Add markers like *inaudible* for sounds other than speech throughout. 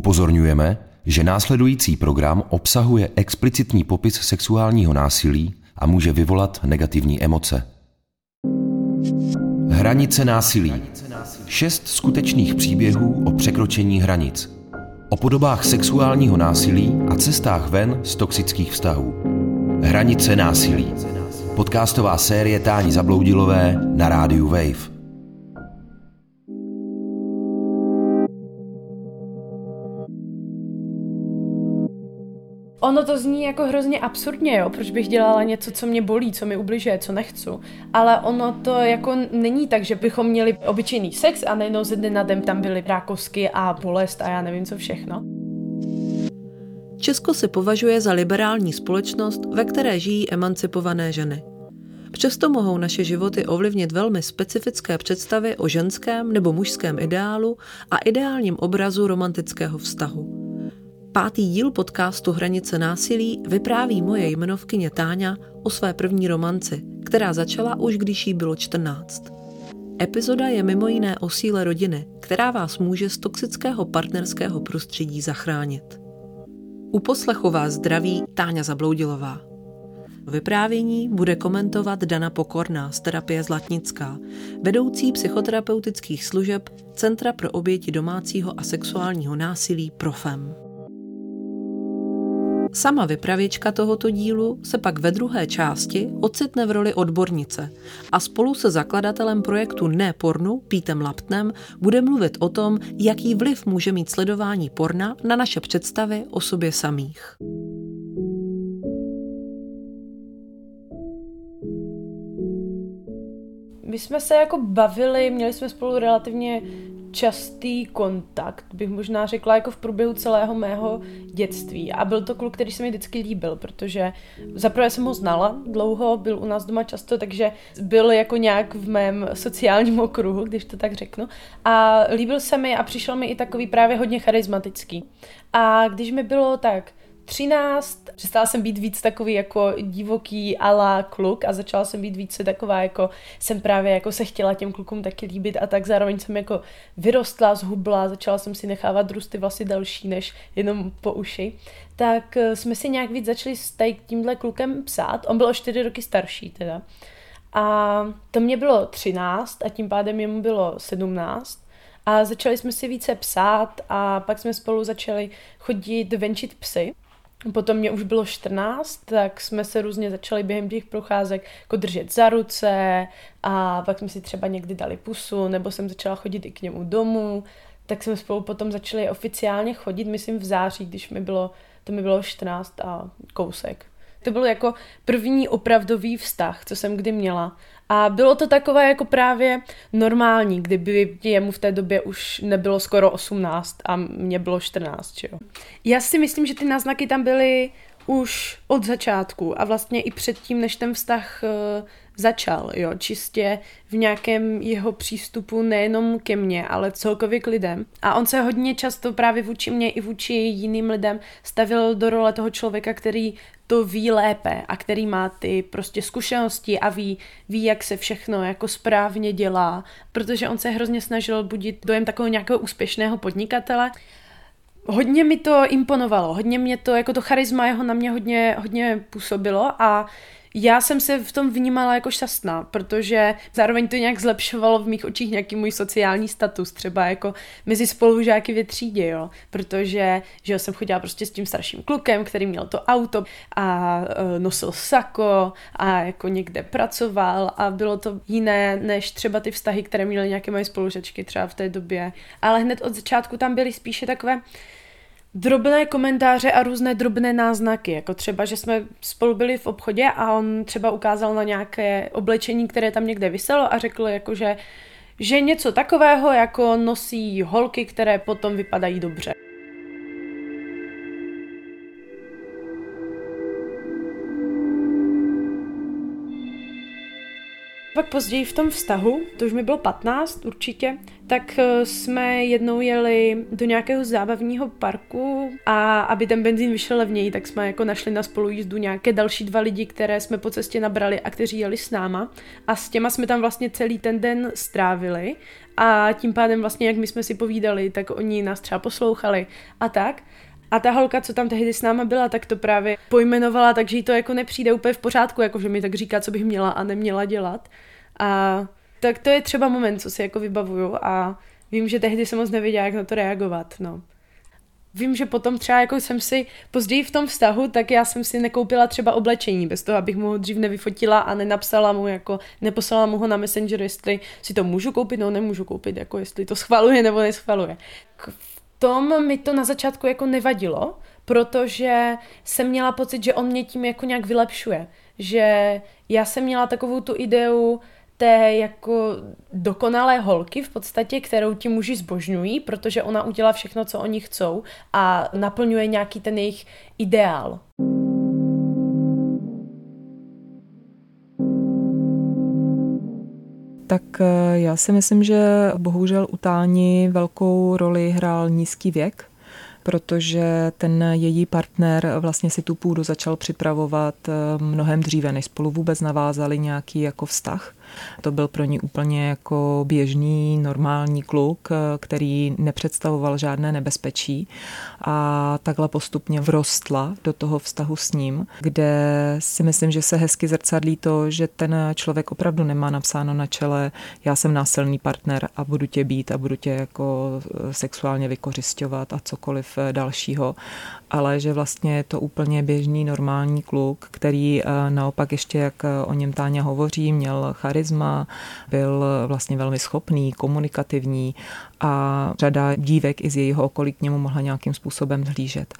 Upozorňujeme, že následující program obsahuje explicitní popis sexuálního násilí a může vyvolat negativní emoce. Hranice násilí. Šest skutečných příběhů o překročení hranic. O podobách sexuálního násilí a cestách ven z toxických vztahů. Hranice násilí. Podcastová série Táni Zabloudilové na rádiu Wave. Ono to zní jako hrozně absurdně, jo, proč bych dělala něco, co mě bolí, co mi ubližuje, co nechci. Ale ono to jako není tak, že bychom měli obyčejný sex a najednou ze dne na den tam byly rákosky a bolest a já nevím co všechno. Česko se považuje za liberální společnost, ve které žijí emancipované ženy. Přesto mohou naše životy ovlivnit velmi specifické představy o ženském nebo mužském ideálu a ideálním obrazu romantického vztahu. Pátý díl podcastu Hranice násilí vypráví moje jmenovkyně Táňa o své první romanci, která začala už když jí bylo 14. Epizoda je mimo jiné o síle rodiny, která vás může z toxického partnerského prostředí zachránit. U poslechu vás zdraví Táňa Zabloudilová. Vyprávění bude komentovat Dana Pokorná z terapie Zlatnická, vedoucí psychoterapeutických služeb Centra pro oběti domácího a sexuálního násilí Profem. Sama vypravěčka tohoto dílu se pak ve druhé části ocitne v roli odbornice a spolu se zakladatelem projektu Ne pornu, Pítem Laptnem, bude mluvit o tom, jaký vliv může mít sledování porna na naše představy o sobě samých. My jsme se jako bavili, měli jsme spolu relativně častý kontakt, bych možná řekla jako v průběhu celého mého dětství. A byl to kluk, který se mi vždycky líbil, protože zaprvé jsem ho znala dlouho, byl u nás doma často, takže byl jako nějak v mém sociálním okruhu, když to tak řeknu. A líbil se mi a přišel mi i takový právě hodně charismatický. A když mi bylo tak 13, přestala jsem být víc takový jako divoký ala kluk a začala jsem být více taková jako, jsem právě jako se chtěla těm klukům taky líbit a tak zároveň jsem jako vyrostla, zhubla, začala jsem si nechávat růsty vlasy další než jenom po uši, tak eh, jsme si nějak víc začali s tímhle klukem psát, on byl o 4 roky starší teda. A to mě bylo 13 a tím pádem jemu bylo 17. A začali jsme si více psát a pak jsme spolu začali chodit venčit psy. Potom mě už bylo 14, tak jsme se různě začali během těch procházek jako držet za ruce a pak jsme si třeba někdy dali pusu, nebo jsem začala chodit i k němu domů, tak jsme spolu potom začali oficiálně chodit, myslím v září, když mi bylo, to mi bylo 14 a kousek. To byl jako první opravdový vztah, co jsem kdy měla. A bylo to takové jako právě normální, kdyby jemu v té době už nebylo skoro 18 a mě bylo 14, jo. Já si myslím, že ty náznaky tam byly už od začátku a vlastně i předtím, než ten vztah uh, začal, jo, čistě v nějakém jeho přístupu nejenom ke mně, ale celkově k lidem. A on se hodně často právě vůči mně i vůči jiným lidem stavil do role toho člověka, který to ví lépe a který má ty prostě zkušenosti a ví, ví, jak se všechno jako správně dělá, protože on se hrozně snažil budit dojem takového nějakého úspěšného podnikatele. Hodně mi to imponovalo, hodně mě to, jako to charisma jeho na mě hodně, hodně působilo a já jsem se v tom vnímala jako šťastná, protože zároveň to nějak zlepšovalo v mých očích nějaký můj sociální status, třeba jako mezi spolužáky ve třídě, jo, protože že jsem chodila prostě s tím starším klukem, který měl to auto a uh, nosil sako a jako někde pracoval a bylo to jiné než třeba ty vztahy, které měly nějaké moje spolužačky třeba v té době. Ale hned od začátku tam byly spíše takové drobné komentáře a různé drobné náznaky, jako třeba, že jsme spolu byli v obchodě a on třeba ukázal na nějaké oblečení, které tam někde vyselo a řekl jako, že, že něco takového jako nosí holky, které potom vypadají dobře. Pak později v tom vztahu, to už mi bylo 15 určitě, tak eh, jsme jednou jeli do nějakého zábavního parku a aby ten benzín vyšel levněji, tak jsme jako našli na spolujízdu nějaké další dva lidi, které jsme po cestě nabrali a kteří jeli s náma a s těma jsme tam vlastně celý ten den strávili a tím pádem vlastně, jak my jsme si povídali, tak oni nás třeba poslouchali a tak. A ta holka, co tam tehdy s náma byla, tak to právě pojmenovala, takže jí to jako nepřijde úplně v pořádku, jako že mi tak říká, co bych měla a neměla dělat. A tak to je třeba moment, co si jako vybavuju a vím, že tehdy jsem moc nevěděla, jak na to reagovat, no. Vím, že potom třeba jako jsem si později v tom vztahu, tak já jsem si nekoupila třeba oblečení, bez toho, abych mu ho dřív nevyfotila a nenapsala mu, jako neposlala mu ho na Messenger, jestli si to můžu koupit, no nemůžu koupit, jako jestli to schvaluje nebo neschvaluje. V tom mi to na začátku jako nevadilo, protože jsem měla pocit, že on mě tím jako nějak vylepšuje. Že já jsem měla takovou tu ideu, té jako dokonalé holky v podstatě, kterou ti muži zbožňují, protože ona udělá všechno, co oni chcou a naplňuje nějaký ten jejich ideál. Tak eh, já si myslím, že bohužel u Táni velkou roli hrál nízký věk, protože ten její partner vlastně si tu půdu začal připravovat eh, mnohem dříve, než spolu vůbec navázali nějaký jako vztah. To byl pro ní úplně jako běžný, normální kluk, který nepředstavoval žádné nebezpečí a takhle postupně vrostla do toho vztahu s ním, kde si myslím, že se hezky zrcadlí to, že ten člověk opravdu nemá napsáno na čele, já jsem násilný partner a budu tě být a budu tě jako sexuálně vykořišťovat a cokoliv dalšího, ale že vlastně je to úplně běžný, normální kluk, který eh, naopak ještě, jak o něm Táňa hovoří, měl charisma, byl vlastně velmi schopný, komunikativní a řada dívek i z jejího okolí k němu mohla nějakým způsobem zhlížet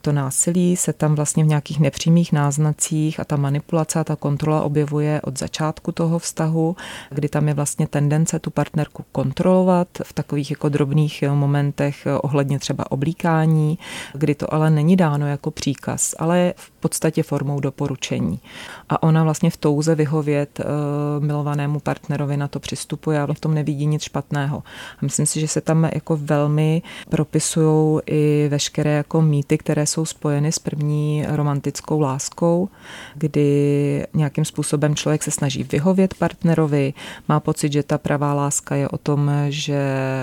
to násilí se tam vlastně v nějakých nepřímých náznacích a ta manipulace a ta kontrola objevuje od začátku toho vztahu, kdy tam je vlastně tendence tu partnerku kontrolovat v takových jako drobných momentech ohledně třeba oblíkání, kdy to ale není dáno jako příkaz, ale v podstatě formou doporučení. A ona vlastně v touze vyhovět uh, milovanému partnerovi na to přistupuje a v tom nevidí nic špatného. A myslím si, že se tam jako velmi propisují i veškeré jako mýty, které jsou spojeny s první romantickou láskou, kdy nějakým způsobem člověk se snaží vyhovět partnerovi, má pocit, že ta pravá láska je o tom, že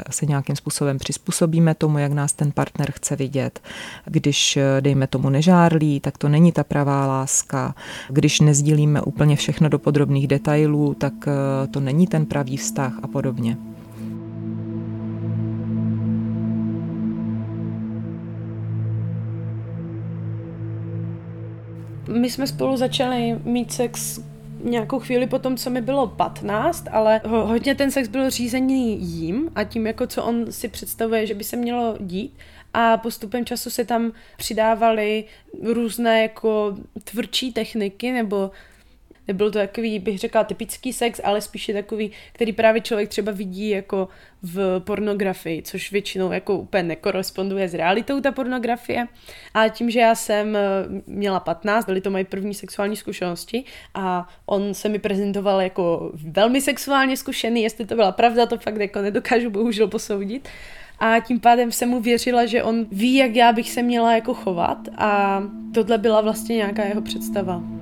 se nějakým způsobem přizpůsobíme tomu, jak nás ten partner chce vidět. Když, dejme tomu, nežárlí, tak to není ta pravá láska. Když nezdílíme úplně všechno do podrobných detailů, tak eh, to není ten pravý vztah a podobně. my jsme spolu začali mít sex nějakou chvíli po tom, co mi bylo 15, ale ho, hodně ten sex byl řízený jím a tím, jako co on si představuje, že by se mělo dít a postupem času se tam přidávaly různé jako tvrdší techniky nebo Nebyl to takový, bych řekla, typický sex, ale spíše takový, který právě člověk třeba vidí jako v pornografii, což většinou jako úplně nekoresponduje s realitou ta pornografie. A tím, že já jsem eh, měla 15, byly to moje první sexuální zkušenosti a on se mi prezentoval jako velmi sexuálně zkušený, jestli to byla pravda, to fakt jako nedokážu bohužel posoudit a tím pádem jsem mu věřila, že on ví, jak já bych se měla jako chovat a tohle byla vlastně nějaká jeho představa.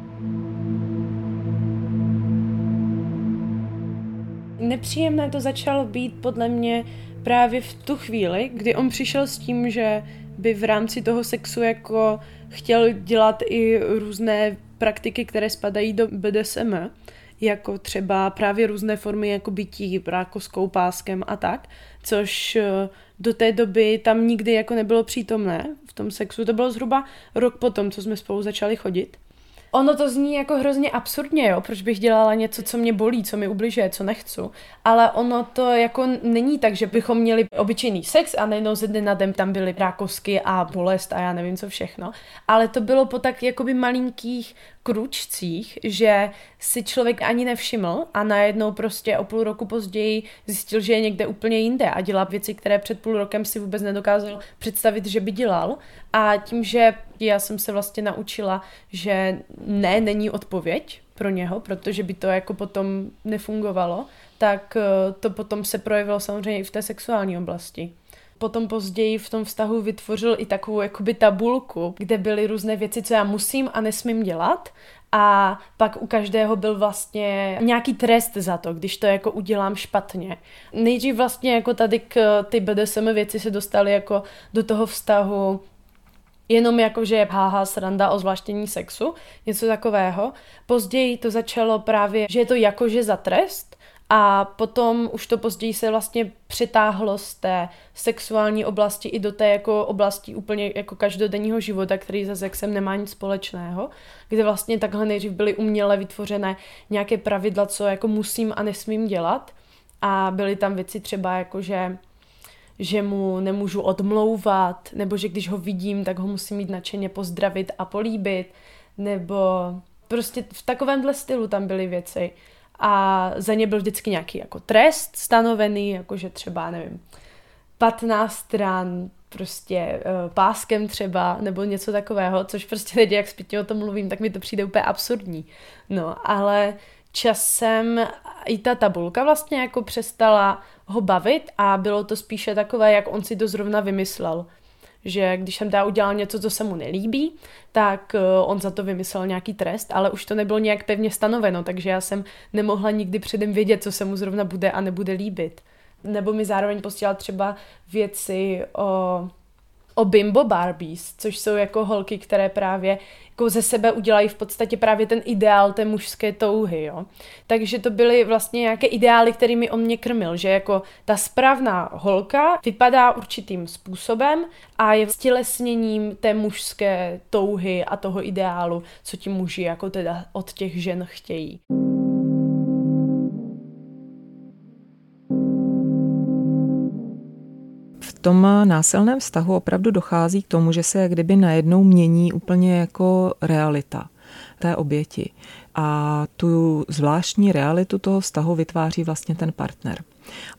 nepříjemné to začalo být podle mě právě v tu chvíli, kdy on přišel s tím, že by v rámci toho sexu jako chtěl dělat i různé praktiky, které spadají do BDSM, jako třeba právě různé formy jako bytí brákoskou, páskem a tak, což eh, do té doby tam nikdy jako nebylo přítomné v tom sexu. To bylo zhruba rok potom, co jsme spolu začali chodit. Ono to zní jako hrozně absurdně, jo, proč bych dělala něco, co mě bolí, co mi ubližuje, co nechci. Ale ono to jako není tak, že bychom měli obyčejný sex a najednou ze dne na den tam byly rákosky a bolest a já nevím co všechno. Ale to bylo po tak jakoby malinkých kručcích, že si člověk ani nevšiml a najednou prostě o půl roku později zjistil, že je někde úplně jinde a dělá věci, které před půl rokem si vůbec nedokázal představit, že by dělal. A tím, že já jsem se vlastně naučila, že ne, není odpověď pro něho, protože by to jako potom nefungovalo, tak eh, to potom se projevilo samozřejmě i v té sexuální oblasti potom později v tom vztahu vytvořil i takovou jakoby tabulku, kde byly různé věci, co já musím a nesmím dělat a pak u každého byl vlastně nějaký trest za to, když to jako udělám špatně. Nejdřív vlastně jako tady k ty BDSM věci se dostaly jako do toho vztahu jenom jako, že je háha sranda o zvláštění sexu, něco takového. Později to začalo právě, že je to jakože za trest a potom už to později se vlastně přitáhlo z té sexuální oblasti i do té jako oblasti úplně jako každodenního života, který za sexem nemá nic společného, kde vlastně takhle nejdřív byly uměle vytvořené nějaké pravidla, co jako musím a nesmím dělat a byly tam věci třeba jako, že že mu nemůžu odmlouvat, nebo že když ho vidím, tak ho musím mít nadšeně pozdravit a políbit, nebo prostě v takovémhle stylu tam byly věci. A za ně byl vždycky nějaký jako trest stanovený, jakože třeba, nevím, 15 stran prostě uh, páskem třeba, nebo něco takového, což prostě teď, jak zpětně o tom mluvím, tak mi to přijde úplně absurdní. No, ale časem i ta tabulka vlastně jako přestala ho bavit a bylo to spíše takové, jak on si to zrovna vymyslel. Že když jsem dá udělal něco, co se mu nelíbí, tak eh, on za to vymyslel nějaký trest, ale už to nebylo nějak pevně stanoveno, takže já jsem nemohla nikdy předem vědět, co se mu zrovna bude a nebude líbit. Nebo mi zároveň posílal třeba věci o o bimbo Barbies, což jsou jako holky, které právě jako ze sebe udělají v podstatě právě ten ideál té mužské touhy, jo. Takže to byly vlastně nějaké ideály, kterými on mě krmil, že jako ta správná holka vypadá určitým způsobem a je stělesněním té mužské touhy a toho ideálu, co ti muži jako teda od těch žen chtějí. Tom násilném vztahu opravdu dochází k tomu, že se kdyby najednou mění úplně jako realita té oběti. A tu zvláštní realitu toho vztahu vytváří vlastně ten partner.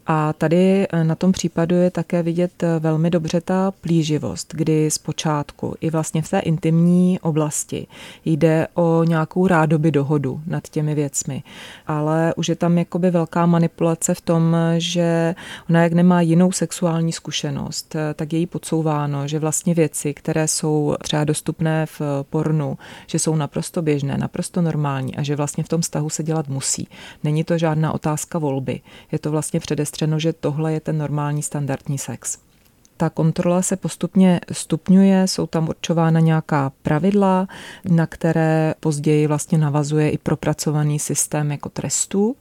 A tady eh, na tom případu je také vidět eh, velmi dobře ta plíživost, kdy zpočátku i vlastně v té intimní oblasti jde o nějakou rádoby dohodu nad těmi věcmi. Ale už je tam jakoby velká manipulace v tom, že ona jak nemá jinou sexuální zkušenost, eh, tak je jí podsouváno, že vlastně věci, které jsou třeba dostupné v pornu, že jsou naprosto běžné, naprosto normální a že vlastně v tom vztahu se dělat musí. Není to žádná otázka volby. Je to vlastně předestřeno, že tohle je ten normální standardní sex. Ta kontrola se postupně stupňuje, jsou tam určována nějaká pravidla, na které později vlastně navazuje i propracovaný systém jako trestů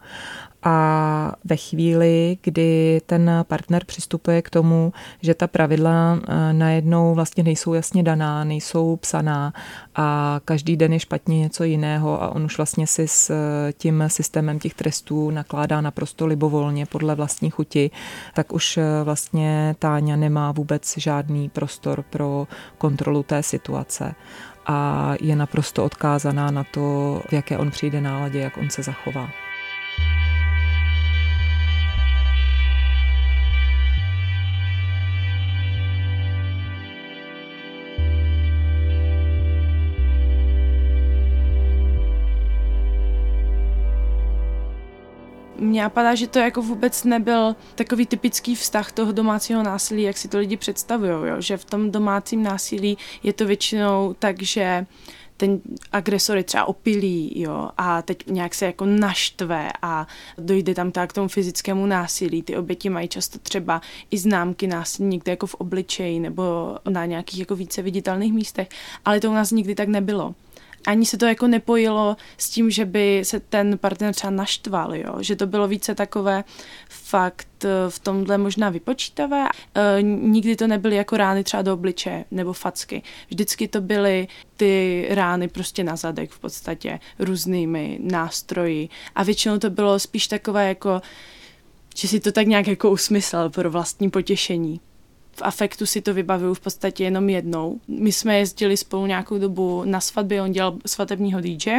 a ve chvíli, kdy ten partner přistupuje k tomu, že ta pravidla eh, najednou vlastně nejsou jasně daná, nejsou psaná a každý den je špatně něco jiného a on už vlastně si s eh, tím systémem těch trestů nakládá naprosto libovolně podle vlastní chuti, tak už eh, vlastně Táňa nemá vůbec žádný prostor pro kontrolu té situace a je naprosto odkázaná na to, v jaké on přijde náladě, jak on se zachová. Mně napadá, že to jako vůbec nebyl takový typický vztah toho domácího násilí, jak si to lidi představují, že v tom domácím násilí je to většinou tak, že ten agresor je třeba opilý, jo, a teď nějak se jako naštve a dojde tam tak k tomu fyzickému násilí. Ty oběti mají často třeba i známky násilí někde jako v obličeji nebo na nějakých jako více viditelných místech, ale to u nás nikdy tak nebylo ani se to jako nepojilo s tím, že by se ten partner třeba naštval, jo? že to bylo více takové fakt eh, v tomhle možná vypočítavé. E, nikdy to nebyly jako rány třeba do obliče nebo facky. Vždycky to byly ty rány prostě na zadek v podstatě různými nástroji a většinou to bylo spíš takové jako že si to tak nějak jako usmyslel pro vlastní potěšení v afektu si to vybavuju v podstatě jenom jednou. My jsme jezdili spolu nějakou dobu na svatbě, on dělal svatebního DJ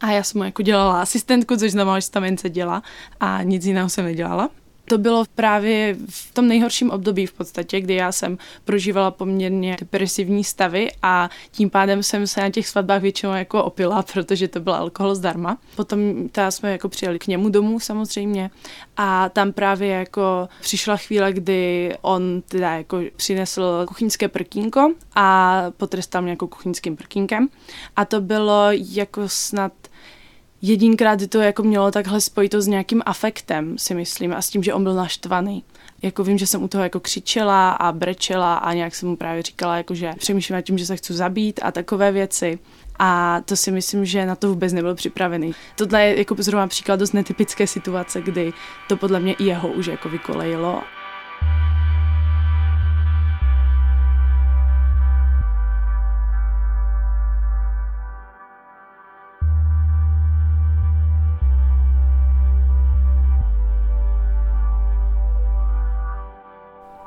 a já jsem mu jako dělala asistentku, což znamená, že tam jen děla a nic jiného jsem nedělala. To bylo právě v tom nejhorším období v podstatě, kdy já jsem prožívala poměrně depresivní stavy a tím pádem jsem se na těch svatbách většinou jako opila, *laughs* protože to byl alkohol zdarma. Potom ta jsme jako přijeli k němu domů samozřejmě a tam právě jako přišla chvíle, kdy on teda jako přinesl kuchyňské prkínko a potrestal mě jako kuchyňským prkínkem a to bylo jako snad jedinkrát to jako mělo takhle spojito s nějakým afektem, si myslím, a s tím, že on byl naštvaný. Jako vím, že jsem u toho jako křičela a brečela a nějak jsem mu právě říkala, jako že přemýšlím nad tím, že se chci zabít a takové věci. A to si myslím, že na to vůbec nebyl připravený. Tohle je jako zrovna příklad dost netypické situace, kdy to podle mě i jeho už jako vykolejilo.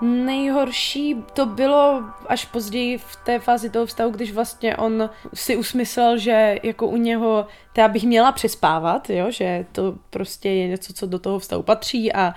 Nejhorší to bylo až později v té fázi toho vztahu, když vlastně on si usmyslel, že jako u něho, já bych měla přespávat, jo, že to prostě je něco, co do toho vztahu patří a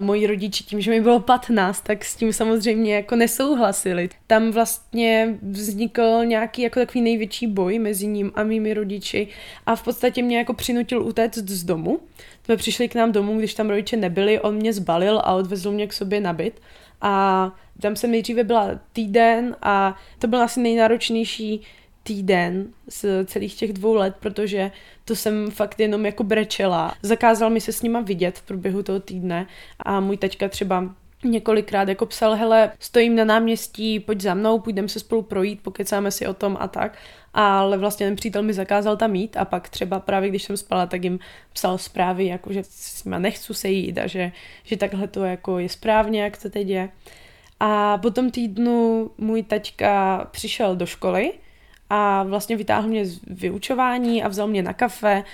moji rodiči tím, že mi bylo 15, tak s tím samozřejmě jako nesouhlasili. Tam vlastně vznikl nějaký jako takový největší boj mezi ním a mými rodiči a v podstatě mě jako přinutil utéct z domu. Jsme přišli k nám domů, když tam rodiče nebyli, on mě zbalil a odvezl mě k sobě na byt a tam jsem nejdříve byla týden a to byl asi nejnáročnější týden z celých těch dvou let, protože to jsem fakt jenom jako brečela. Zakázal mi se s nima vidět v průběhu toho týdne a můj taťka třeba několikrát jako psal, hele, stojím na náměstí, pojď za mnou, půjdeme se spolu projít, pokecáme si o tom a tak. Ale vlastně ten přítel mi zakázal tam jít a pak třeba právě když jsem spala, tak jim psal zprávy, jako že s nima nechci se jít a že, že takhle to jako je správně, jak to teď je. A po tom týdnu můj taťka přišel do školy a vlastně vytáhl mě z vyučování a vzal mě na kafe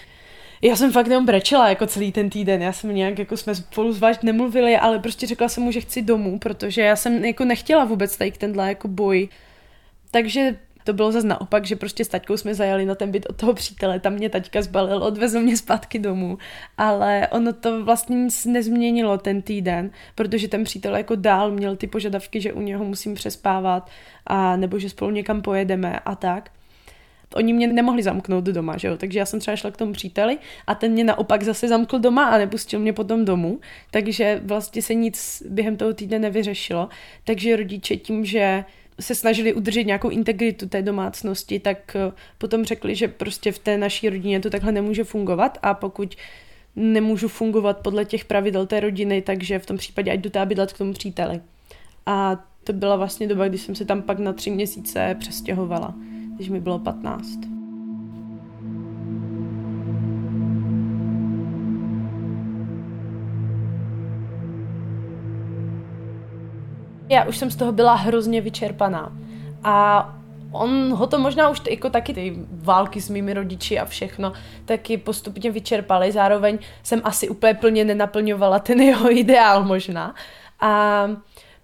já jsem fakt jenom brečela jako celý ten týden, já jsem nějak, jako jsme spolu zvlášť nemluvili, ale prostě řekla jsem mu, že chci domů, protože já jsem jako nechtěla vůbec tady tenhle jako boj. Takže to bylo zase naopak, že prostě s taťkou jsme zajeli na ten byt od toho přítele, tam mě taťka zbalil, odvezl mě zpátky domů, ale ono to vlastně nic nezměnilo ten týden, protože ten přítel jako dál měl ty požadavky, že u něho musím přespávat a nebo že spolu někam pojedeme a tak. Oni mě nemohli zamknout doma, že jo? takže já jsem třeba šla k tomu příteli a ten mě naopak zase zamkl doma a nepustil mě potom domů, takže vlastně se nic během toho týdne nevyřešilo, takže rodiče tím, že se snažili udržet nějakou integritu té domácnosti, tak eh, potom řekli, že prostě v té naší rodině to takhle nemůže fungovat a pokud nemůžu fungovat podle těch pravidel té rodiny, takže v tom případě ať jdu bydlet k tomu příteli. A to byla vlastně doba, kdy jsem se tam pak na tři měsíce přestěhovala když mi bylo 15. Já už jsem z toho byla hrozně vyčerpaná. A on ho to možná už jako taky ty války s mými rodiči a všechno taky postupně vyčerpaly. Zároveň jsem asi úplně plně nenaplňovala ten jeho ideál možná. A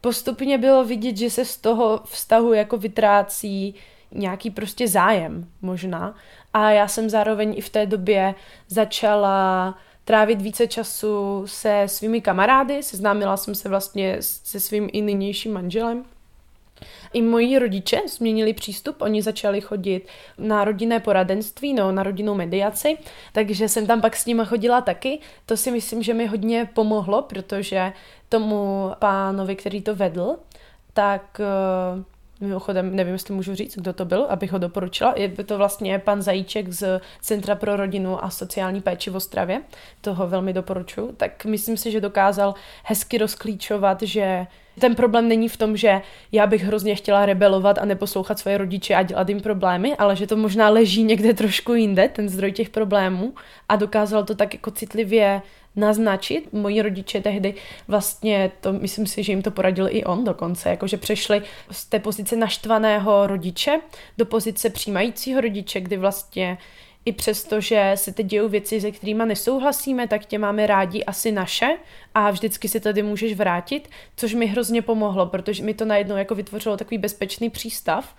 postupně bylo vidět, že se z toho vztahu jako vytrácí nějaký prostě zájem možná. A já jsem zároveň i v té době začala trávit více času se svými kamarády, seznámila jsem se vlastně se svým i nynějším manželem. I moji rodiče změnili přístup, oni začali chodit na rodinné poradenství, no, na rodinnou mediaci, takže jsem tam pak s nimi chodila taky. To si myslím, že mi hodně pomohlo, protože tomu pánovi, který to vedl, tak uh, Mimochodem, nevím, jestli můžu říct, kdo to byl, abych ho doporučila. Je to vlastně pan Zajíček z Centra pro rodinu a sociální péči v Ostravě. Toho velmi doporučuji. Tak myslím si, že dokázal hezky rozklíčovat, že ten problém není v tom, že já bych hrozně chtěla rebelovat a neposlouchat svoje rodiče a dělat jim problémy, ale že to možná leží někde trošku jinde, ten zdroj těch problémů a dokázal to tak jako citlivě naznačit. Moji rodiče tehdy vlastně, to myslím si, že jim to poradil i on dokonce, jakože přešli z té pozice naštvaného rodiče do pozice přijímajícího rodiče, kdy vlastně i přesto, že se teď dějou věci, se kterými nesouhlasíme, tak tě máme rádi asi naše a vždycky si tady můžeš vrátit, což mi hrozně pomohlo, protože mi to najednou jako vytvořilo takový bezpečný přístav.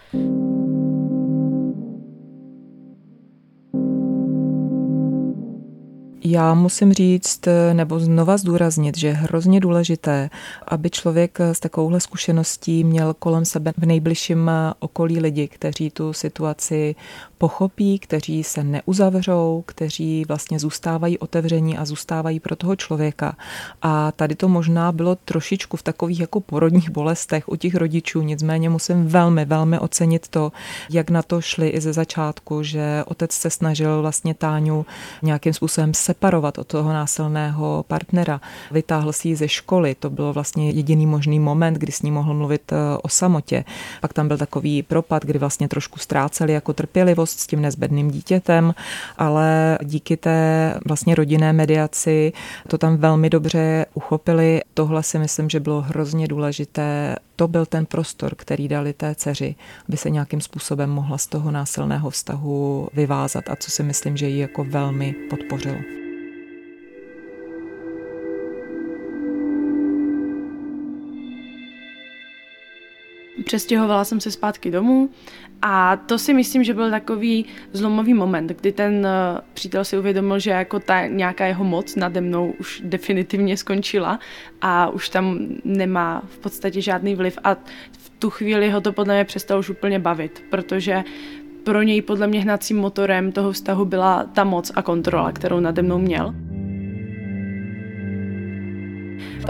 Já musím říct nebo znova zdůraznit, že je hrozně důležité, aby člověk s takovouhle zkušeností měl kolem sebe v nejbližším okolí lidi, kteří tu situaci pochopí, kteří se neuzavřou, kteří vlastně zůstávají otevření a zůstávají pro toho člověka. A tady to možná bylo trošičku v takových jako porodních bolestech u těch rodičů, nicméně musím velmi, velmi ocenit to, jak na to šli i ze začátku, že otec se snažil vlastně Táňu nějakým způsobem separovat od toho násilného partnera. Vytáhl si ji ze školy, to bylo vlastně jediný možný moment, kdy s ní mohl mluvit eh, o samotě. Pak tam byl takový propad, kdy vlastně trošku ztráceli jako trpělivost s tím nezbedným dítětem, ale díky té vlastně rodinné mediaci to tam velmi dobře uchopili. Tohle si myslím, že bylo hrozně důležité. To byl ten prostor, který dali té dceři, aby se nějakým způsobem mohla z toho násilného vztahu vyvázat a co si myslím, že ji jako velmi podpořilo. Přestěhovala jsem se zpátky domů a to si myslím, že byl takový zlomový moment, kdy ten eh, přítel si uvědomil, že jako ta nějaká jeho moc nade mnou už definitivně skončila a už tam nemá v podstatě žádný vliv a v tu chvíli ho to podle mě přestalo už úplně bavit, protože pro něj podle mě hnacím motorem toho vztahu byla ta moc a kontrola, kterou nade mnou měl.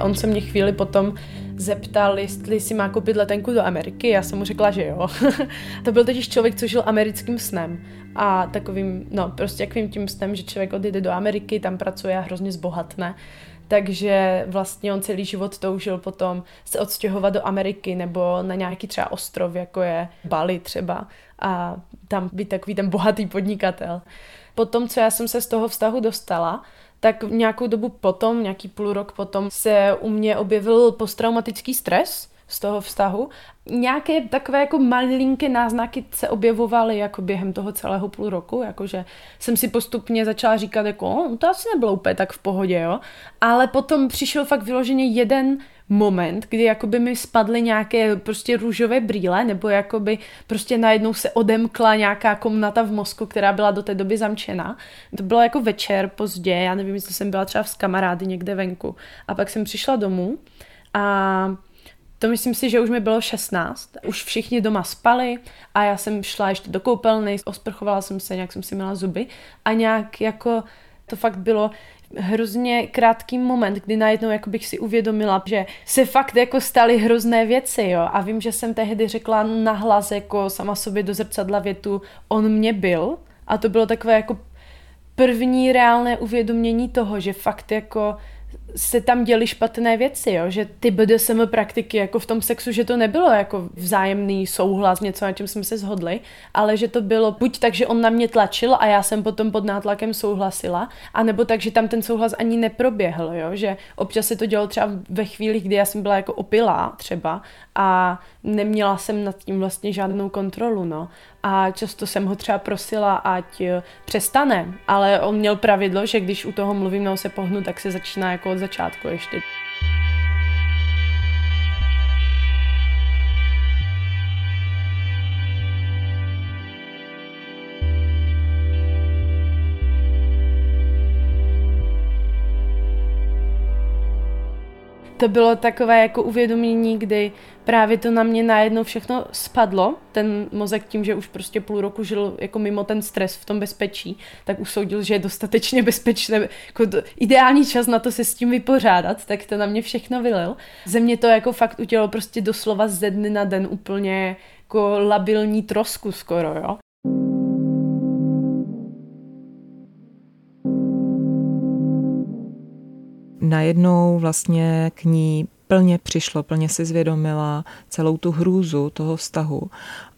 On se mě chvíli potom zeptal, jestli si má koupit letenku do Ameriky. Já jsem mu řekla, že jo. *laughs* to byl totiž člověk, co žil americkým snem. A takovým, no prostě jakým tím snem, že člověk odjede do Ameriky, tam pracuje a hrozně zbohatne. Takže vlastně on celý život toužil potom se odstěhovat do Ameriky nebo na nějaký třeba ostrov, jako je Bali třeba a tam být takový ten bohatý podnikatel. Potom, co já jsem se z toho vztahu dostala, tak nějakou dobu potom, nějaký půl rok potom, se u mě objevil posttraumatický stres z toho vztahu. Nějaké takové jako malinké náznaky se objevovaly jako během toho celého půl roku, jakože jsem si postupně začala říkat jako, oh, to asi nebylo úplně tak v pohodě, jo. Ale potom přišel fakt vyloženě jeden moment, kdy jakoby mi spadly nějaké prostě růžové brýle, nebo jakoby prostě najednou se odemkla nějaká komnata v mozku, která byla do té doby zamčena. To bylo jako večer pozdě, já nevím, jestli jsem byla třeba s kamarády někde venku. A pak jsem přišla domů a to myslím si, že už mi bylo 16. Už všichni doma spali a já jsem šla ještě do koupelny, osprchovala jsem se, nějak jsem si měla zuby a nějak jako to fakt bylo hrozně krátký moment, kdy najednou jako bych si uvědomila, že se fakt jako staly hrozné věci, jo. A vím, že jsem tehdy řekla nahlas jako sama sobě do zrcadla větu, on mě byl. A to bylo takové jako první reálné uvědomění toho, že fakt jako se tam děly špatné věci, jo? že ty BDSM praktiky jako v tom sexu, že to nebylo jako vzájemný souhlas, něco, na čem jsme se shodli, ale že to bylo buď tak, že on na mě tlačil a já jsem potom pod nátlakem souhlasila, anebo tak, že tam ten souhlas ani neproběhl, jo? že občas se to dělo třeba ve chvíli, kdy já jsem byla jako opilá třeba a neměla jsem nad tím vlastně žádnou kontrolu, no. A často jsem ho třeba prosila, ať eh, přestane, ale on měl pravidlo, že když u toho mluvím nebo se pohnu, tak se začíná jako od začátku ještě. To bylo takové jako uvědomění, kdy právě to na mě najednou všechno spadlo, ten mozek tím, že už prostě půl roku žil jako mimo ten stres v tom bezpečí, tak usoudil, že je dostatečně bezpečné, jako ideální čas na to se s tím vypořádat, tak to na mě všechno vylil. Ze mě to jako fakt udělalo prostě doslova ze dny na den úplně jako labilní trosku skoro, jo. Najednou vlastně k ní plně přišlo, plně si zvědomila celou tu hrůzu toho vztahu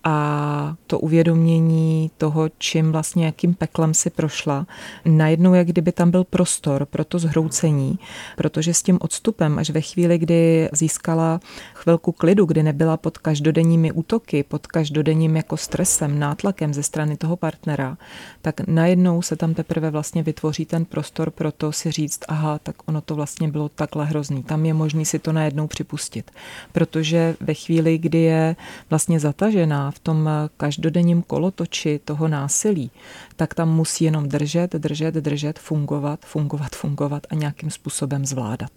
a to uvědomění toho, čím vlastně, jakým peklem si prošla, najednou, jak kdyby tam byl prostor pro to zhroucení, protože s tím odstupem, až ve chvíli, kdy získala chvilku klidu, kdy nebyla pod každodenními útoky, pod každodenním jako stresem, nátlakem ze strany toho partnera, tak najednou se tam teprve vlastně vytvoří ten prostor pro to si říct, aha, tak ono to vlastně bylo takhle hrozný. Tam je možný si to najednou připustit. Protože ve chvíli, kdy je vlastně zatažená v tom každodenním kolotoči toho násilí, tak tam musí jenom držet, držet, držet, fungovat, fungovat, fungovat a nějakým způsobem zvládat.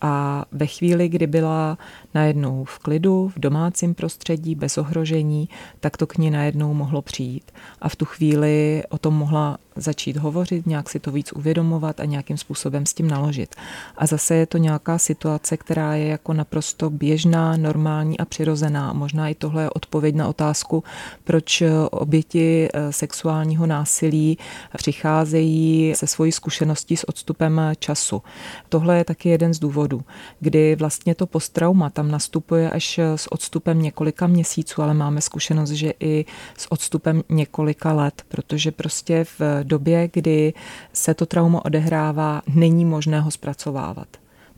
A ve chvíli, kdy byla najednou v klidu, v domácím prostředí, bez ohrožení, tak to k ní najednou mohlo přijít. A v tu chvíli o tom mohla začít hovořit, nějak si to víc uvědomovat a nějakým způsobem s tím naložit. A zase je to nějaká situace, která je jako naprosto běžná, normální a přirozená. Možná i tohle je odpověď na otázku, proč oběti eh, sexuálního násilí přicházejí se svojí zkušeností s odstupem času. Tohle je taky jeden z důvodů, kdy vlastně to posttrauma tam nastupuje až s odstupem několika měsíců, ale máme zkušenost, že i s odstupem několika let, protože prostě v době, kdy se to trauma odehrává, není možné ho zpracovávat.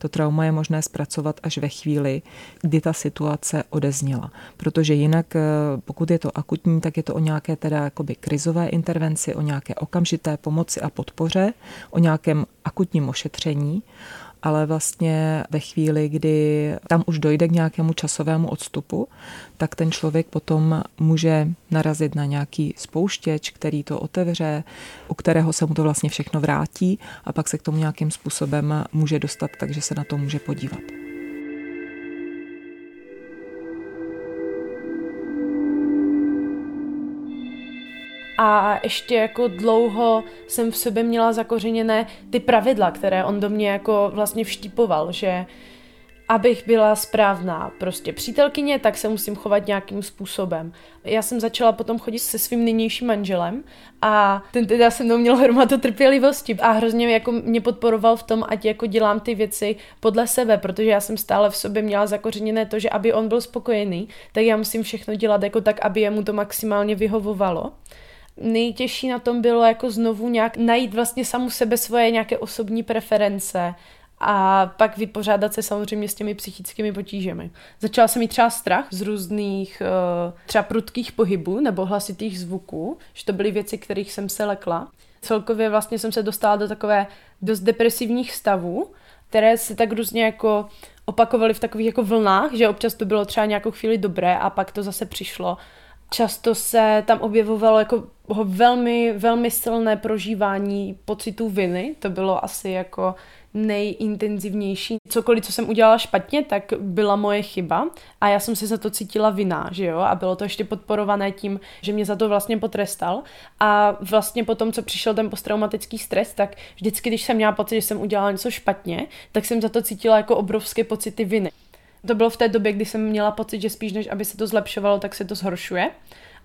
To trauma je možné zpracovat až ve chvíli, kdy ta situace odezněla. Protože jinak, eh, pokud je to akutní, tak je to o nějaké teda jakoby krizové intervenci, o nějaké okamžité pomoci a podpoře, o nějakém akutním ošetření ale vlastně ve chvíli, kdy tam už dojde k nějakému časovému odstupu, tak ten člověk potom může narazit na nějaký spouštěč, který to otevře, u kterého se mu to vlastně všechno vrátí a pak se k tomu nějakým způsobem může dostat, takže se na to může podívat. A ještě jako dlouho jsem v sobě měla zakořeněné ty pravidla, které on do mě jako vlastně vštípoval, že abych byla správná prostě přítelkyně, tak se musím chovat nějakým způsobem. Já jsem začala potom chodit se svým nynějším manželem a ten teda se mnou měl hromadu trpělivosti a hrozně jako mě podporoval v tom, ať jako dělám ty věci podle sebe, protože já jsem stále v sobě měla zakořeněné to, že aby on byl spokojený, tak já musím všechno dělat jako tak, aby jemu to maximálně vyhovovalo nejtěžší na tom bylo jako znovu nějak najít vlastně samu sebe svoje nějaké osobní preference a pak vypořádat se samozřejmě s těmi psychickými potížemi. Začala jsem mít třeba strach z různých uh, třeba prudkých pohybů nebo hlasitých zvuků, že to byly věci, kterých jsem se lekla. Celkově vlastně jsem se dostala do takové dost depresivních stavů, které se tak různě jako opakovaly v takových jako vlnách, že občas to bylo třeba nějakou chvíli dobré a pak to zase přišlo často se tam objevovalo jako velmi, velmi silné prožívání pocitu viny. To bylo asi jako nejintenzivnější. Cokoliv, co jsem udělala špatně, tak byla moje chyba a já jsem se za to cítila vina, že jo? A bylo to ještě podporované tím, že mě za to vlastně potrestal. A vlastně po tom, co přišel ten posttraumatický stres, tak vždycky, když jsem měla pocit, že jsem udělala něco špatně, tak jsem za to cítila jako obrovské pocity viny. To bylo v té době, kdy jsem měla pocit, že spíš než aby se to zlepšovalo, tak se to zhoršuje.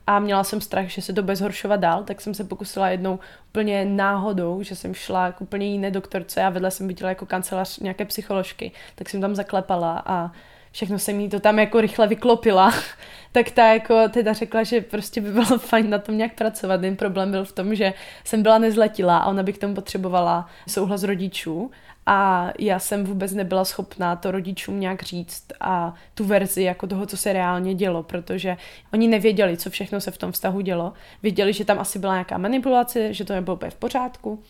A měla jsem strach, že se to bude zhoršovat dál, tak jsem se pokusila jednou úplně náhodou, že jsem šla k úplně jiné doktorce a vedle jsem viděla jako kancelář nějaké psycholožky, tak jsem tam zaklepala a všechno se mi to tam jako rychle vyklopila, *laughs* tak ta jako teda řekla, že prostě by bylo *laughs* fajn na tom nějak pracovat. Ten problém byl v tom, že jsem byla nezletila a ona by k tomu potřebovala souhlas rodičů a já jsem vůbec nebyla schopná to rodičům nějak říct a tu verzi jako toho, co se reálně dělo, protože oni nevěděli, co všechno se v tom vztahu dělo. Věděli, že tam asi byla nějaká manipulace, že to nebylo úplně v pořádku,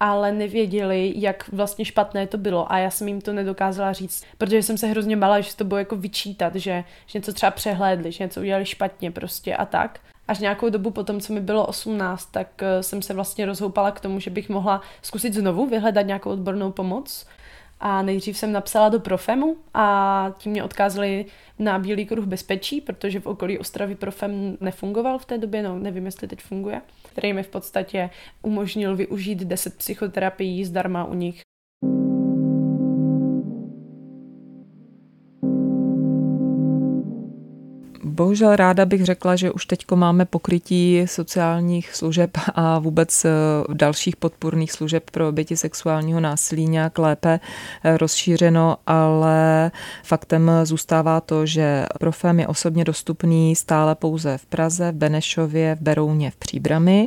ale nevěděli, jak vlastně špatné to bylo a já jsem jim to nedokázala říct, protože jsem se hrozně bála, že to bylo jako vyčítat, že, že něco třeba přehlédli, že něco udělali špatně prostě a tak až nějakou dobu potom, co mi bylo 18, tak eh, jsem se vlastně rozhoupala k tomu, že bych mohla zkusit znovu vyhledat nějakou odbornou pomoc. A nejdřív jsem napsala do Profemu a tím mě odkázali na Bílý kruh bezpečí, protože v okolí Ostravy Profem nefungoval v té době, no nevím, jestli teď funguje, který mi v podstatě umožnil využít 10 psychoterapií zdarma u nich Bohužel ráda bych řekla, že už teď máme pokrytí sociálních služeb a vůbec eh, dalších podpůrných služeb pro oběti sexuálního násilí nějak lépe eh, rozšířeno, ale faktem zůstává to, že Profem je osobně dostupný stále pouze v Praze, v Benešově, v Berouně, v Příbrami,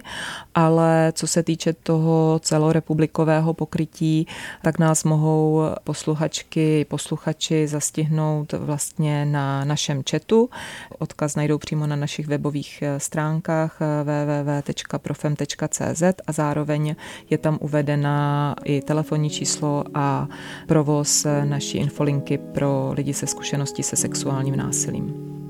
ale co se týče toho celorepublikového pokrytí, tak nás mohou posluchačky, posluchači zastihnout vlastně na našem chatu Odkaz najdou přímo na našich webových eh, stránkách eh, www.profem.cz a zároveň je tam uvedena i telefonní číslo a provoz eh, naší infolinky pro lidi se zkušeností se sexuálním násilím.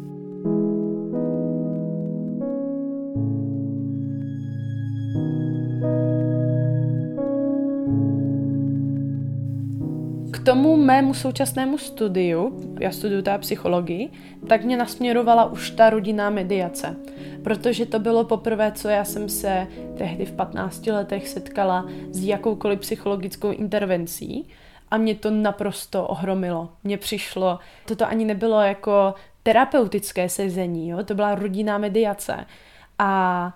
Tomu mému současnému studiu, já studuju teda psychologii, tak mě nasměrovala už ta rodinná mediace. Protože to bylo poprvé, co já jsem se tehdy v 15 letech setkala s jakoukoliv psychologickou intervencí a mě to naprosto ohromilo. Mně přišlo, toto ani nebylo jako terapeutické sezení, jo? to byla rodinná mediace. A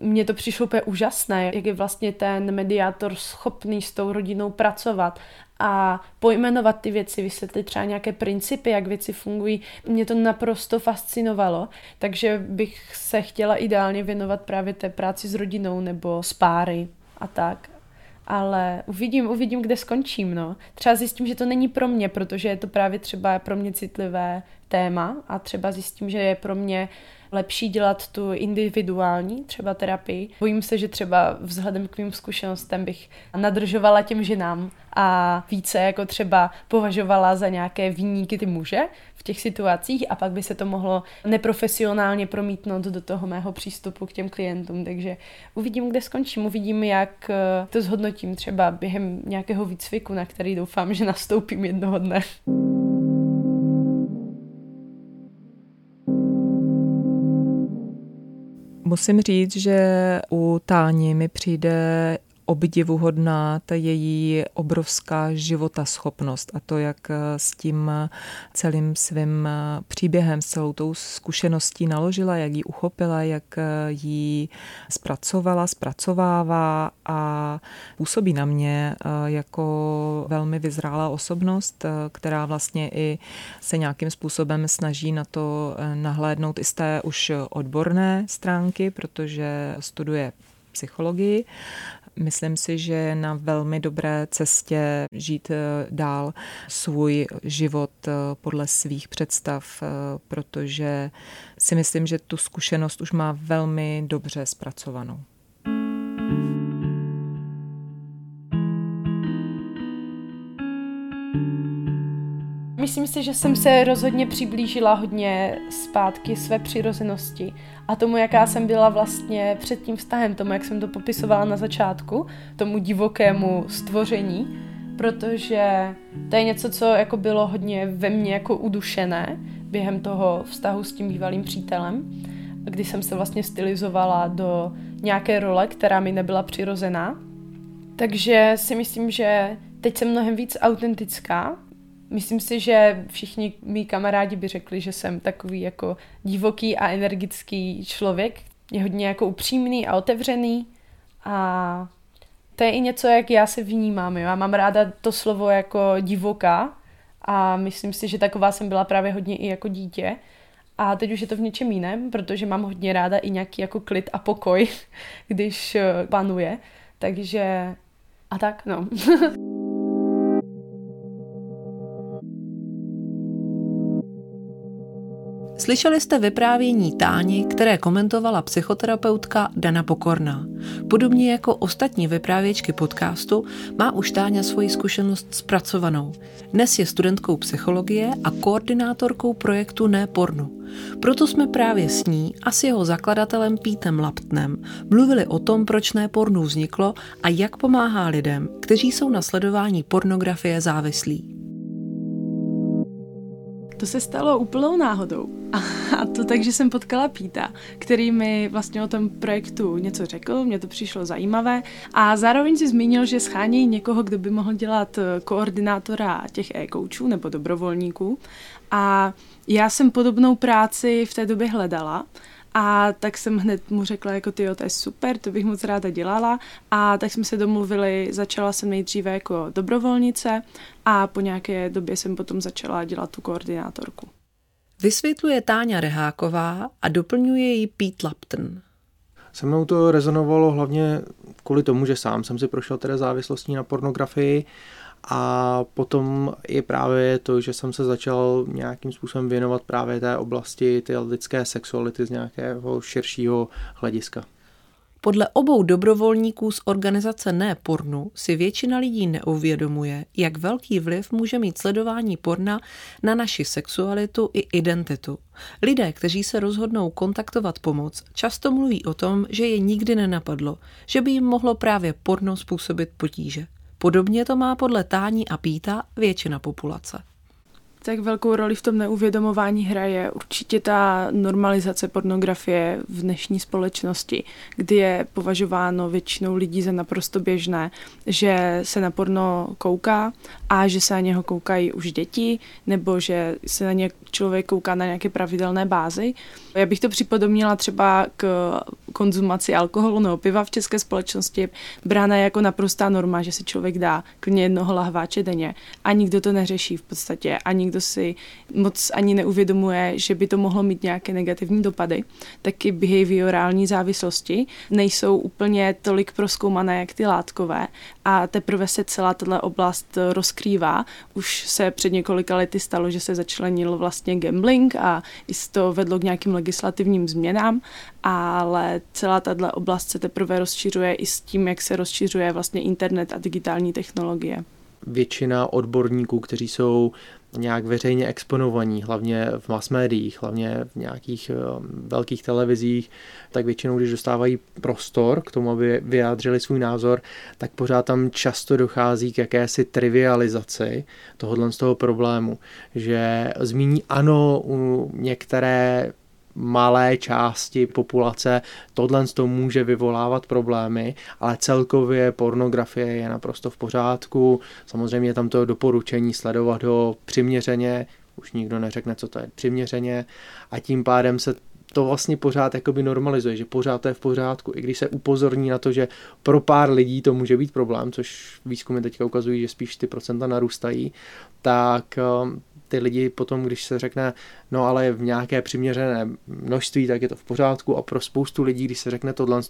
mně to přišlo úplně úžasné, jak je vlastně ten mediátor schopný s tou rodinou pracovat a pojmenovat ty věci, vysvětlit třeba nějaké principy, jak věci fungují. Mě to naprosto fascinovalo, takže bych se chtěla ideálně věnovat právě té práci s rodinou nebo s páry a tak. Ale uvidím, uvidím, kde skončím, no. Třeba zjistím, že to není pro mě, protože je to právě třeba pro mě citlivé téma a třeba zjistím, že je pro mě lepší dělat tu individuální třeba terapii. Bojím se, že třeba vzhledem k mým zkušenostem bych nadržovala těm ženám a více jako třeba považovala za nějaké výníky ty muže v těch situacích a pak by se to mohlo neprofesionálně promítnout do toho mého přístupu k těm klientům. Takže uvidím, kde skončím, uvidím, jak eh, to zhodnotím třeba během nějakého výcviku, na který doufám, že nastoupím jednoho dne. Musím říct, že u Táni mi přijde obdivuhodná ta její obrovská životaschopnost a to, jak s tím celým svým příběhem, s celou tou zkušeností naložila, jak ji uchopila, jak ji zpracovala, zpracovává a působí na mě jako velmi vyzrálá osobnost, která vlastně i se nějakým způsobem snaží na to nahlédnout i z té už odborné stránky, protože studuje psychologii Myslím si, že je na velmi dobré cestě žít eh, dál svůj život eh, podle svých představ, eh, protože si myslím, že tu zkušenost už má velmi dobře zpracovanou. Myslím si, že jsem se rozhodně přiblížila hodně zpátky své přirozenosti a tomu, jaká jsem byla vlastně před tím vztahem, tomu, jak jsem to popisovala na začátku, tomu divokému stvoření, protože to je něco, co jako bylo hodně ve mně jako udušené během toho vztahu s tím bývalým přítelem, kdy jsem se vlastně stylizovala do nějaké role, která mi nebyla přirozená. Takže si myslím, že teď jsem mnohem víc autentická Myslím si, že všichni mý kamarádi by řekli, že jsem takový jako divoký a energický člověk. Je hodně jako upřímný a otevřený a to je i něco, jak já se vnímám. Jo? Já mám ráda to slovo jako divoká a myslím si, že taková jsem byla právě hodně i jako dítě. A teď už je to v něčem jiném, protože mám hodně ráda i nějaký jako klid a pokoj, *laughs* když eh, panuje. Takže a tak, no. *laughs* Slyšeli jste vyprávění Táni, které komentovala psychoterapeutka Dana Pokorná. Podobně jako ostatní vyprávěčky podcastu má už Táňa svoji zkušenost zpracovanou. Dnes je studentkou psychologie a koordinátorkou projektu Ne pornu. Proto jsme právě s ní a s jeho zakladatelem Pítem Laptnem mluvili o tom, proč Ne pornu vzniklo a jak pomáhá lidem, kteří jsou na sledování pornografie závislí. To se stalo úplnou náhodou. A to tak, že jsem potkala Píta, který mi vlastně o tom projektu něco řekl, mě to přišlo zajímavé a zároveň si zmínil, že schánějí někoho, kdo by mohl dělat eh, koordinátora těch e-coachů nebo dobrovolníků. A já jsem podobnou práci v té době hledala a tak jsem hned mu řekla, jako ty, to je super, to bych moc ráda dělala. A tak jsme se domluvili, začala jsem nejdříve jako dobrovolnice a po nějaké době jsem potom začala dělat tu koordinátorku. Vysvětluje Táňa Reháková a doplňuje ji Pete Lapton. Se mnou to rezonovalo hlavně kvůli tomu, že sám jsem si prošel teda závislostí na pornografii a potom je právě to, že jsem se začal nějakým způsobem věnovat právě té oblasti té lidské sexuality z nějakého širšího hlediska. Podle obou dobrovolníků z organizace Ne pornu si většina lidí neuvědomuje, jak velký vliv může mít sledování porna na naši sexualitu i identitu. Lidé, kteří se rozhodnou kontaktovat pomoc, často mluví o tom, že je nikdy nenapadlo, že by jim mohlo právě porno způsobit potíže. Podobně to má podle Tání a Píta většina populace tak velkou roli v tom neuvědomování hraje určitě ta normalizace pornografie v dnešní společnosti, kdy je považováno většinou lidí za naprosto běžné, že se na porno kouká a že se na něho koukají už děti, nebo že se na ně člověk kouká na nějaké pravidelné bázi. Já bych to připodobnila třeba k konzumaci alkoholu nebo piva v české společnosti. Brána je jako naprostá norma, že si člověk dá klidně jednoho lahváče denně a nikdo to neřeší v podstatě a nikdo si moc ani neuvědomuje, že by to mohlo mít nějaké negativní dopady. Taky behaviorální závislosti nejsou úplně tolik proskoumané, jak ty látkové a teprve se celá tato oblast rozkrývá. Už se před několika lety stalo, že se začlenil vlastně gambling a i to vedlo k nějakým legislativním změnám, ale celá tato oblast se teprve rozšiřuje i s tím, jak se rozšiřuje vlastně internet a digitální technologie většina odborníků, kteří jsou nějak veřejně exponovaní, hlavně v mass médiích, hlavně v nějakých um, velkých televizích, tak většinou, když dostávají prostor k tomu, aby vyjádřili svůj názor, tak pořád tam často dochází k jakési trivializaci tohohle z toho problému, že zmíní ano, u některé malé části populace tohle to může vyvolávat problémy, ale celkově pornografie je naprosto v pořádku. Samozřejmě je tam to doporučení sledovat ho přiměřeně, už nikdo neřekne, co to je přiměřeně a tím pádem se to vlastně pořád jakoby normalizuje, že pořád to je v pořádku, i když se upozorní na to, že pro pár lidí to může být problém, což výzkumy teďka ukazují, že spíš ty procenta narůstají, tak ty lidi potom, když se řekne, no ale v nějaké přiměřené množství, tak je to v pořádku a pro spoustu lidí, když se řekne tohle,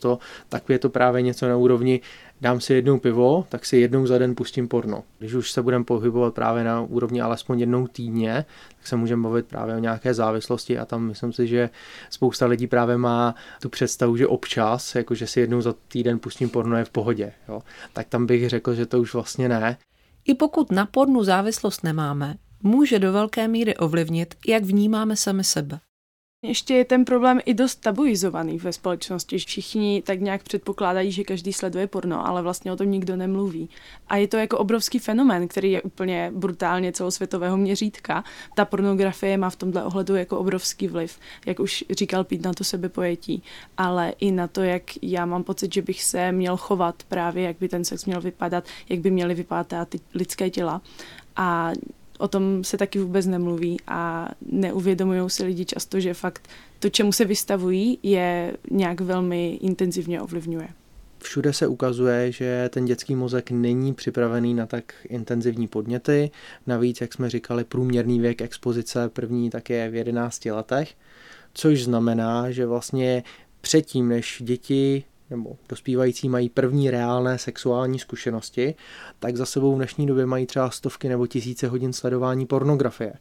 tak je to právě něco na úrovni, dám si jednou pivo, tak si jednou za den pustím porno. Když už se budeme pohybovat právě na úrovni alespoň jednou týdně, tak se můžeme bavit právě o nějaké závislosti a tam myslím si, že spousta lidí právě má tu představu, že občas, jakože si jednou za týden pustím porno je v pohodě. Jo? Tak tam bych řekl, že to už vlastně ne. I pokud na pornu závislost nemáme, může do velké míry ovlivnit, jak vnímáme sami sebe. Ještě je ten problém i dost tabuizovaný ve společnosti. Všichni tak nějak předpokládají, že každý sleduje porno, ale vlastně o tom nikdo nemluví. A je to jako obrovský fenomén, který je úplně brutálně celosvětového měřítka. Ta pornografie má v tomhle ohledu jako obrovský vliv, jak už říkal Pít, na to sebepojetí, ale i na to, jak já mám pocit, že bych se měl chovat právě, jak by ten sex měl vypadat, jak by měly vypadat ty lidské těla. A o tom se taky vůbec nemluví a neuvědomují si lidi často, že fakt to, čemu se vystavují, je nějak velmi intenzivně ovlivňuje. Všude se ukazuje, že ten dětský mozek není připravený na tak intenzivní podněty. Navíc, jak jsme říkali, průměrný věk expozice první tak je v 11 letech, což znamená, že vlastně předtím, než děti nebo dospívající mají první reálné sexuální zkušenosti, tak za sebou v dnešní době mají třeba stovky nebo tisíce hodin sledování pornografie.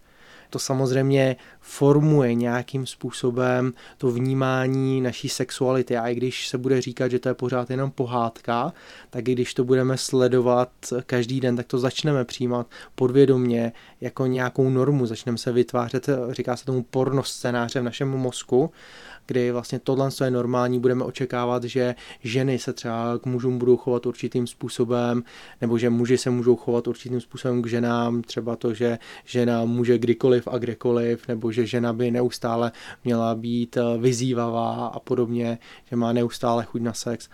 To samozřejmě formuje nějakým způsobem to vnímání naší sexuality. A i když se bude říkat, že to je pořád jenom pohádka, tak i když to budeme sledovat každý den, tak to začneme přijímat podvědomně jako nějakou normu. Začneme se vytvářet, říká se tomu porno scénáře v našem mozku kdy vlastně tohle je normální, budeme očekávat, že ženy se třeba k mužům budou chovat určitým způsobem, nebo že muži se můžou chovat určitým způsobem k ženám, třeba to, že žena může kdykoliv a kdekoliv, nebo že žena by neustále měla být eh, vyzývavá a podobně, že má neustále chuť na sex.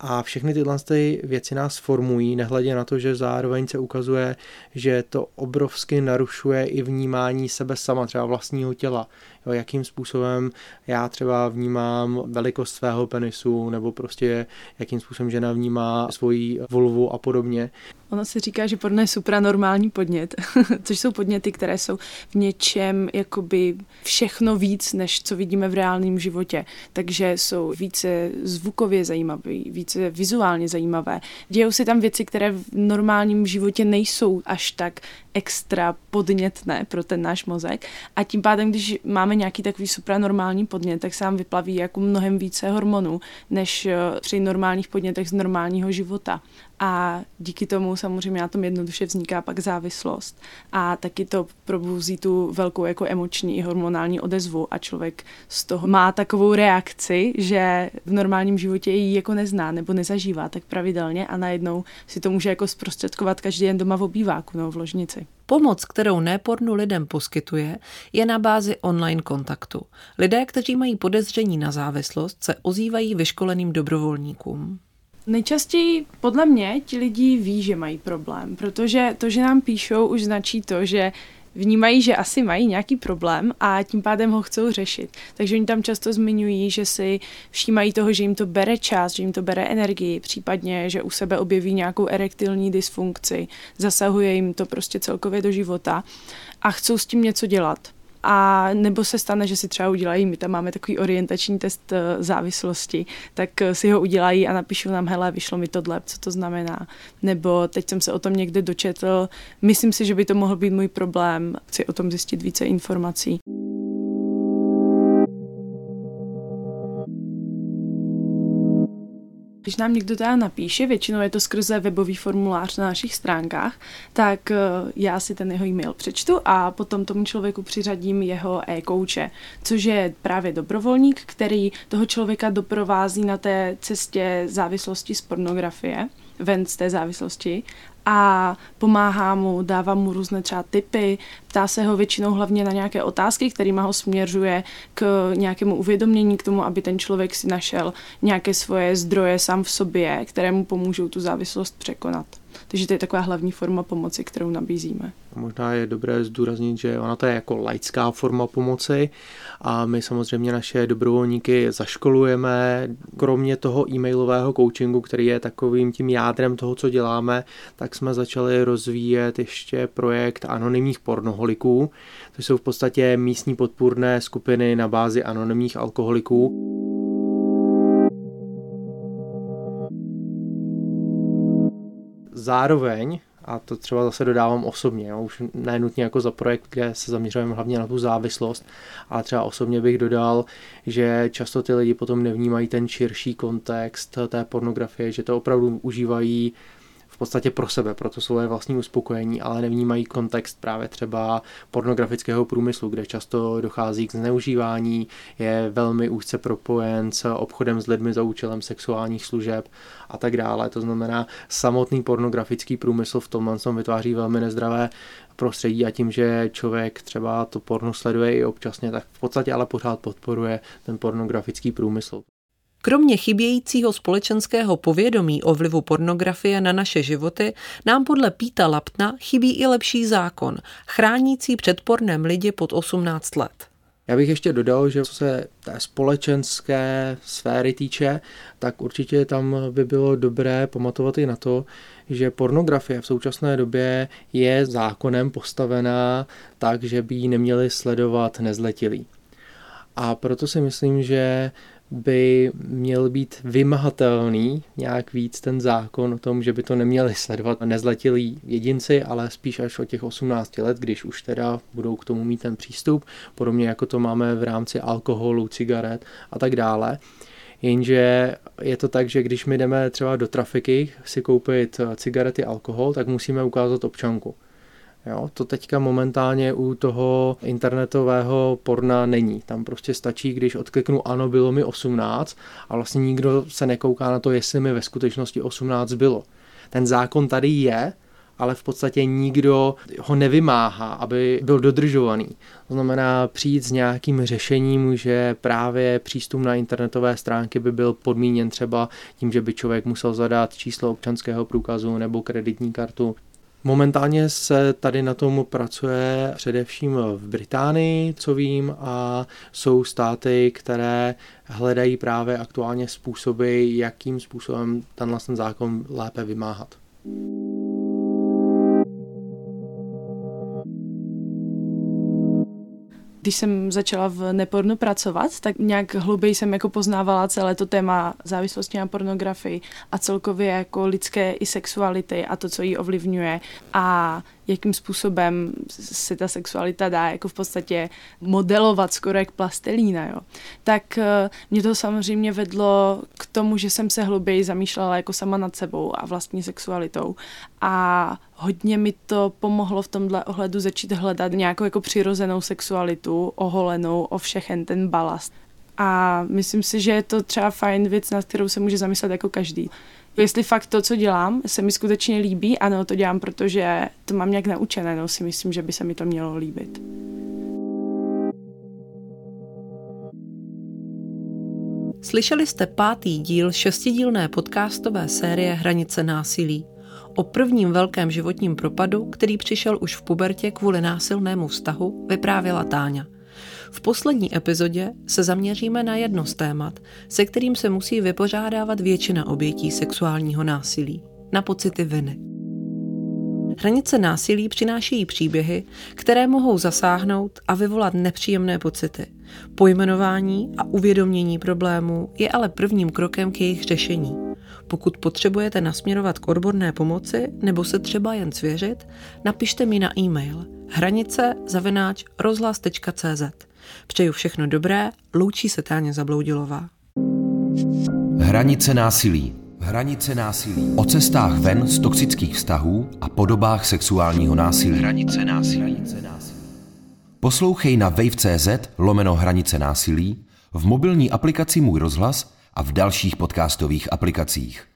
A všechny tyhle ty věci nás formují, nehledě na to, že zároveň se ukazuje, že to obrovsky narušuje i vnímání sebe sama, třeba vlastního těla. Jo, jakým způsobem já třeba vnímám velikost svého penisu, nebo prostě jakým způsobem žena vnímá svoji volvu a podobně. Ono se říká, že porno je supranormální podnět, *laughs* což jsou podněty, které jsou v něčem jakoby všechno víc, než co vidíme v reálném životě. Takže jsou více zvukově zajímavé, více vizuálně zajímavé. Dějou se tam věci, které v normálním životě nejsou až tak extra podnětné pro ten náš mozek a tím pádem, když máme nějaký takový supranormální podnět, tak se nám vyplaví jako mnohem více hormonů, než eh, při normálních podnětech z normálního života. A díky tomu samozřejmě na tom jednoduše vzniká pak závislost. A taky to probouzí tu velkou jako emoční i hormonální odezvu a člověk z toho má takovou reakci, že v normálním životě ji jako nezná nebo nezažívá tak pravidelně a najednou si to může jako zprostředkovat každý den doma v obýváku nebo v ložnici. Pomoc, kterou Nepornu lidem poskytuje, je na bázi online kontaktu. Lidé, kteří mají podezření na závislost, se ozývají vyškoleným dobrovolníkům. Nejčastěji podle mě ti lidi ví, že mají problém, protože to, že nám píšou, už značí to, že vnímají, že asi mají nějaký problém a tím pádem ho chcou řešit. Takže oni tam často zmiňují, že si všímají toho, že jim to bere čas, že jim to bere energii, případně, že u sebe objeví nějakou erektilní dysfunkci, zasahuje jim to prostě celkově do života a chcou s tím něco dělat. A nebo se stane, že si třeba udělají, my tam máme takový orientační test eh, závislosti, tak eh, si ho udělají a napíšou nám, hele, vyšlo mi tohle, co to znamená. Nebo teď jsem se o tom někde dočetl, myslím si, že by to mohl být můj problém, chci o tom zjistit více informací. Když nám někdo teda napíše, většinou je to skrze webový formulář na našich stránkách, tak eh, já si ten jeho e-mail přečtu a potom tomu člověku přiřadím jeho e-kouče, což je právě dobrovolník, který toho člověka doprovází na té cestě závislosti z pornografie ven z té závislosti a pomáhá mu, dává mu různé třeba typy, ptá se ho většinou hlavně na nějaké otázky, kterými ho směřuje k nějakému uvědomění, k tomu, aby ten člověk si našel nějaké svoje zdroje sám v sobě, které mu pomůžou tu závislost překonat. Takže to je taková hlavní forma pomoci, kterou nabízíme. Možná je dobré zdůraznit, že ona to je jako laická forma pomoci a my samozřejmě naše dobrovolníky zaškolujeme. Kromě toho e-mailového coachingu, který je takovým tím jádrem toho, co děláme, tak jsme začali rozvíjet ještě projekt anonymních pornoholiků, to jsou v podstatě místní podpůrné skupiny na bázi anonymních alkoholiků. Zároveň, a to třeba zase dodávám osobně, jo, už nenutně jako za projekt, kde se zaměřujeme hlavně na tu závislost, ale třeba osobně bych dodal, že často ty lidi potom nevnímají ten širší kontext té pornografie, že to opravdu užívají v podstatě pro sebe, pro to svoje vlastní uspokojení, ale nevnímají kontext právě třeba pornografického průmyslu, kde často dochází k zneužívání, je velmi úzce propojen s obchodem s lidmi za účelem sexuálních služeb a tak dále. To znamená, samotný pornografický průmysl v tomhle tom vytváří velmi nezdravé prostředí a tím, že člověk třeba to porno sleduje i občasně, tak v podstatě ale pořád podporuje ten pornografický průmysl. Kromě chybějícího společenského povědomí o vlivu pornografie na naše životy, nám podle Píta Laptna chybí i lepší zákon, chránící před pornem lidi pod 18 let. Já bych ještě dodal, že co se té společenské sféry týče, tak určitě tam by bylo dobré pamatovat i na to, že pornografie v současné době je zákonem postavená tak, že by ji neměli sledovat nezletilí. A proto si myslím, že by měl být vymahatelný nějak víc ten zákon o tom, že by to neměli sledovat nezletilí jedinci, ale spíš až od těch 18 let, když už teda budou k tomu mít ten přístup, podobně jako to máme v rámci alkoholu, cigaret a tak dále. Jenže je to tak, že když my jdeme třeba do trafiky si koupit cigarety, alkohol, tak musíme ukázat občanku. Jo, to teďka momentálně u toho internetového porna není. Tam prostě stačí, když odkliknu ano, bylo mi 18 a vlastně nikdo se nekouká na to, jestli mi ve skutečnosti 18 bylo. Ten zákon tady je, ale v podstatě nikdo ho nevymáhá, aby byl dodržovaný. To znamená přijít s nějakým řešením, že právě přístup na internetové stránky by byl podmíněn třeba tím, že by člověk musel zadat číslo občanského průkazu nebo kreditní kartu. Momentálně se tady na tom pracuje především v Británii, co vím, a jsou státy, které hledají právě aktuálně způsoby, jakým způsobem tenhle zákon lépe vymáhat. Když jsem začala v nepornu pracovat, tak nějak hlouběji jsem jako poznávala celé to téma závislosti na pornografii a celkově jako lidské i sexuality a to, co ji ovlivňuje. A jakým způsobem se ta sexualita dá jako v podstatě modelovat skoro jak plastelína, jo. Tak eh, mě to samozřejmě vedlo k tomu, že jsem se hlouběji zamýšlela jako sama nad sebou a vlastní sexualitou a hodně mi to pomohlo v tomhle ohledu začít hledat nějakou jako přirozenou sexualitu, oholenou o všechen ten balast. A myslím si, že je to třeba fajn věc, nad kterou se může zamyslet jako každý. Jestli fakt to, co dělám, se mi skutečně líbí, ano, to dělám, protože to mám nějak naučené, no si myslím, že by se mi to mělo líbit. Slyšeli jste pátý díl šestidílné podcastové série Hranice násilí. O prvním velkém životním propadu, který přišel už v pubertě kvůli násilnému vztahu, vyprávěla Táňa. V poslední epizodě se zaměříme na jedno z témat, se kterým se musí vypořádávat většina obětí sexuálního násilí, na pocity viny. Hranice násilí přinášejí příběhy, které mohou zasáhnout a vyvolat nepříjemné pocity. Pojmenování a uvědomění problémů je ale prvním krokem k jejich řešení. Pokud potřebujete nasměrovat k odborné pomoci nebo se třeba jen svěřit, napište mi na e-mail hranice zavináč rozhlas.cz. Přeju všechno dobré, loučí se Táně Zabloudilová. Hranice násilí. Hranice násilí. O cestách ven z toxických vztahů a podobách sexuálního násilí. Hranice násilí. Poslouchej na wave.cz lomeno Hranice násilí, v mobilní aplikaci Můj rozhlas a v dalších podcastových aplikacích.